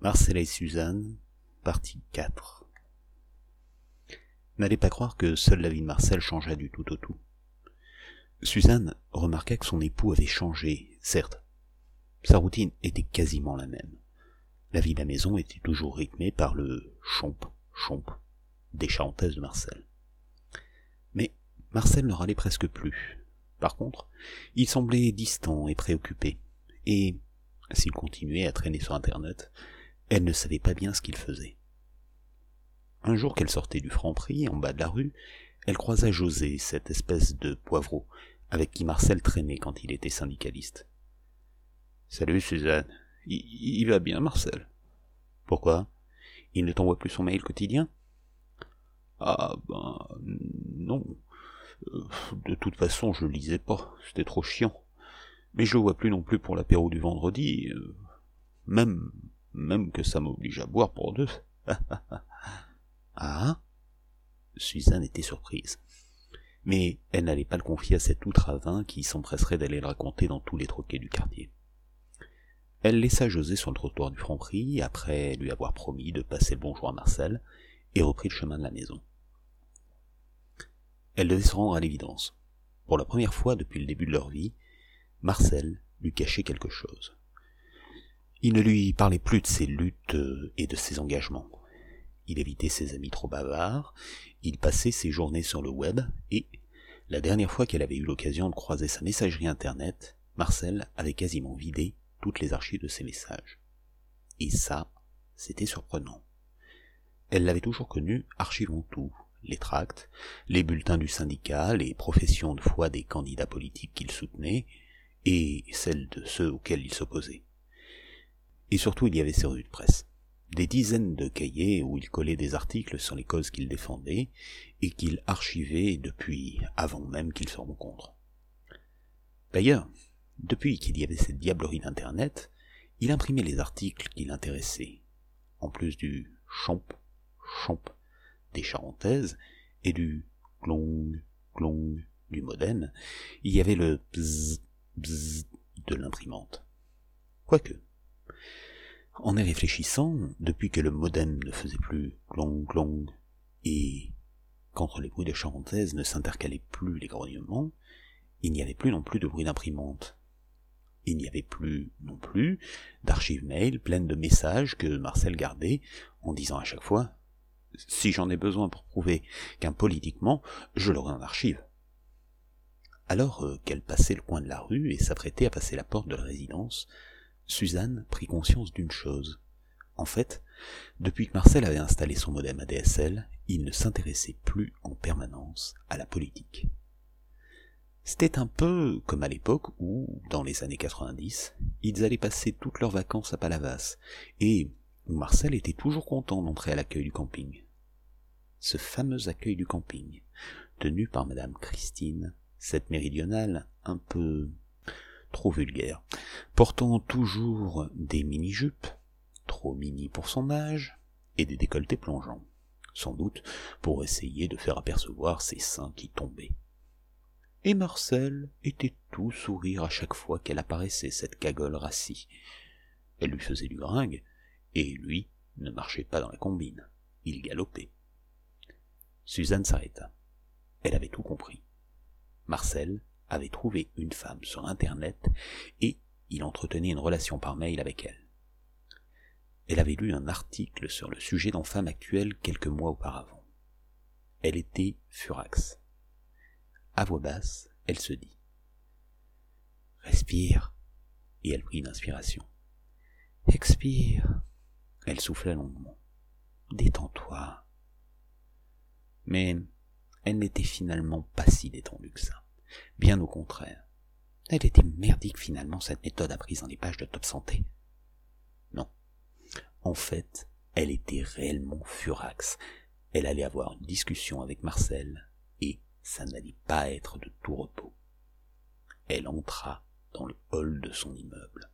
Marcel et Suzanne, partie 4. N'allez pas croire que seule la vie de Marcel changea du tout au tout. Suzanne remarqua que son époux avait changé, certes. Sa routine était quasiment la même. La vie de la maison était toujours rythmée par le chomp, chomp des charentaises de Marcel. Mais Marcel ne râlait presque plus. Par contre, il semblait distant et préoccupé. Et, s'il continuait à traîner sur Internet, elle ne savait pas bien ce qu'il faisait. Un jour qu'elle sortait du franc-prix, en bas de la rue, elle croisa José, cette espèce de poivreau, avec qui Marcel traînait quand il était syndicaliste. Salut Suzanne. Il, va bien, Marcel? Pourquoi? Il ne t'envoie plus son mail quotidien? Ah ben non. Euh, de toute façon, je lisais pas, c'était trop chiant. Mais je le vois plus non plus pour l'apéro du vendredi. Euh, même même que ça m'oblige à boire pour deux. ah Suzanne était surprise. Mais elle n'allait pas le confier à cet outre-vin qui s'empresserait d'aller le raconter dans tous les troquets du quartier. Elle laissa José sur le trottoir du Franprix, après lui avoir promis de passer le bonjour à Marcel, et reprit le chemin de la maison. Elle devait se rendre à l'évidence. Pour la première fois depuis le début de leur vie, Marcel lui cachait quelque chose. Il ne lui parlait plus de ses luttes euh, et de ses engagements. Il évitait ses amis trop bavards, il passait ses journées sur le web, et, la dernière fois qu'elle avait eu l'occasion de croiser sa messagerie internet, Marcel avait quasiment vidé toutes les archives de ses messages. Et ça, c'était surprenant. Elle l'avait toujours connu archivant tout, les tracts, les bulletins du syndicat, les professions de foi des candidats politiques qu'il soutenait, et celles de ceux auxquels il s'opposait. Et surtout, il y avait ses revues de presse. Des dizaines de cahiers où il collait des articles sur les causes qu'il défendait et qu'il archivait depuis avant même qu'il se rencontre. D'ailleurs, depuis qu'il y avait cette diablerie d'Internet, il imprimait les articles qui l'intéressaient, en plus du champ, champ des charentaises et du glong, glong du modem, il y avait le bzz, bzz de l'imprimante. Quoique, en y réfléchissant, depuis que le modem ne faisait plus glong glong et qu'entre les bruits de charentaise ne s'intercalaient plus les grognements, il n'y avait plus non plus de bruit d'imprimante. Il n'y avait plus non plus d'archives mail pleines de messages que Marcel gardait en disant à chaque fois si j'en ai besoin pour prouver qu'un politiquement, je l'aurai en archive. Alors euh, qu'elle passait le coin de la rue et s'apprêtait à passer la porte de la résidence, Suzanne prit conscience d'une chose. En fait, depuis que Marcel avait installé son modem ADSL, il ne s'intéressait plus en permanence à la politique. C'était un peu comme à l'époque où, dans les années 90, ils allaient passer toutes leurs vacances à Palavas, et où Marcel était toujours content d'entrer à l'accueil du camping. Ce fameux accueil du camping, tenu par madame Christine, cette méridionale un peu trop vulgaire, portant toujours des mini-jupes, trop mini pour son âge, et des décolletés plongeants, sans doute pour essayer de faire apercevoir ses seins qui tombaient. Et Marcel était tout sourire à chaque fois qu'elle apparaissait, cette cagole rassie. Elle lui faisait du gringue, et lui ne marchait pas dans la combine, il galopait. Suzanne s'arrêta. Elle avait tout compris. Marcel avait trouvé une femme sur Internet et il entretenait une relation par mail avec elle. Elle avait lu un article sur le sujet dans Femme actuelle quelques mois auparavant. Elle était furax. À voix basse, elle se dit Respire. Et elle prit une inspiration. Expire. Elle souffla longuement. Détends-toi. Mais elle n'était finalement pas si détendue que ça. Bien au contraire. Elle était merdique finalement cette méthode apprise dans les pages de Top Santé. Non. En fait, elle était réellement furax. Elle allait avoir une discussion avec Marcel, et ça n'allait pas être de tout repos. Elle entra dans le hall de son immeuble.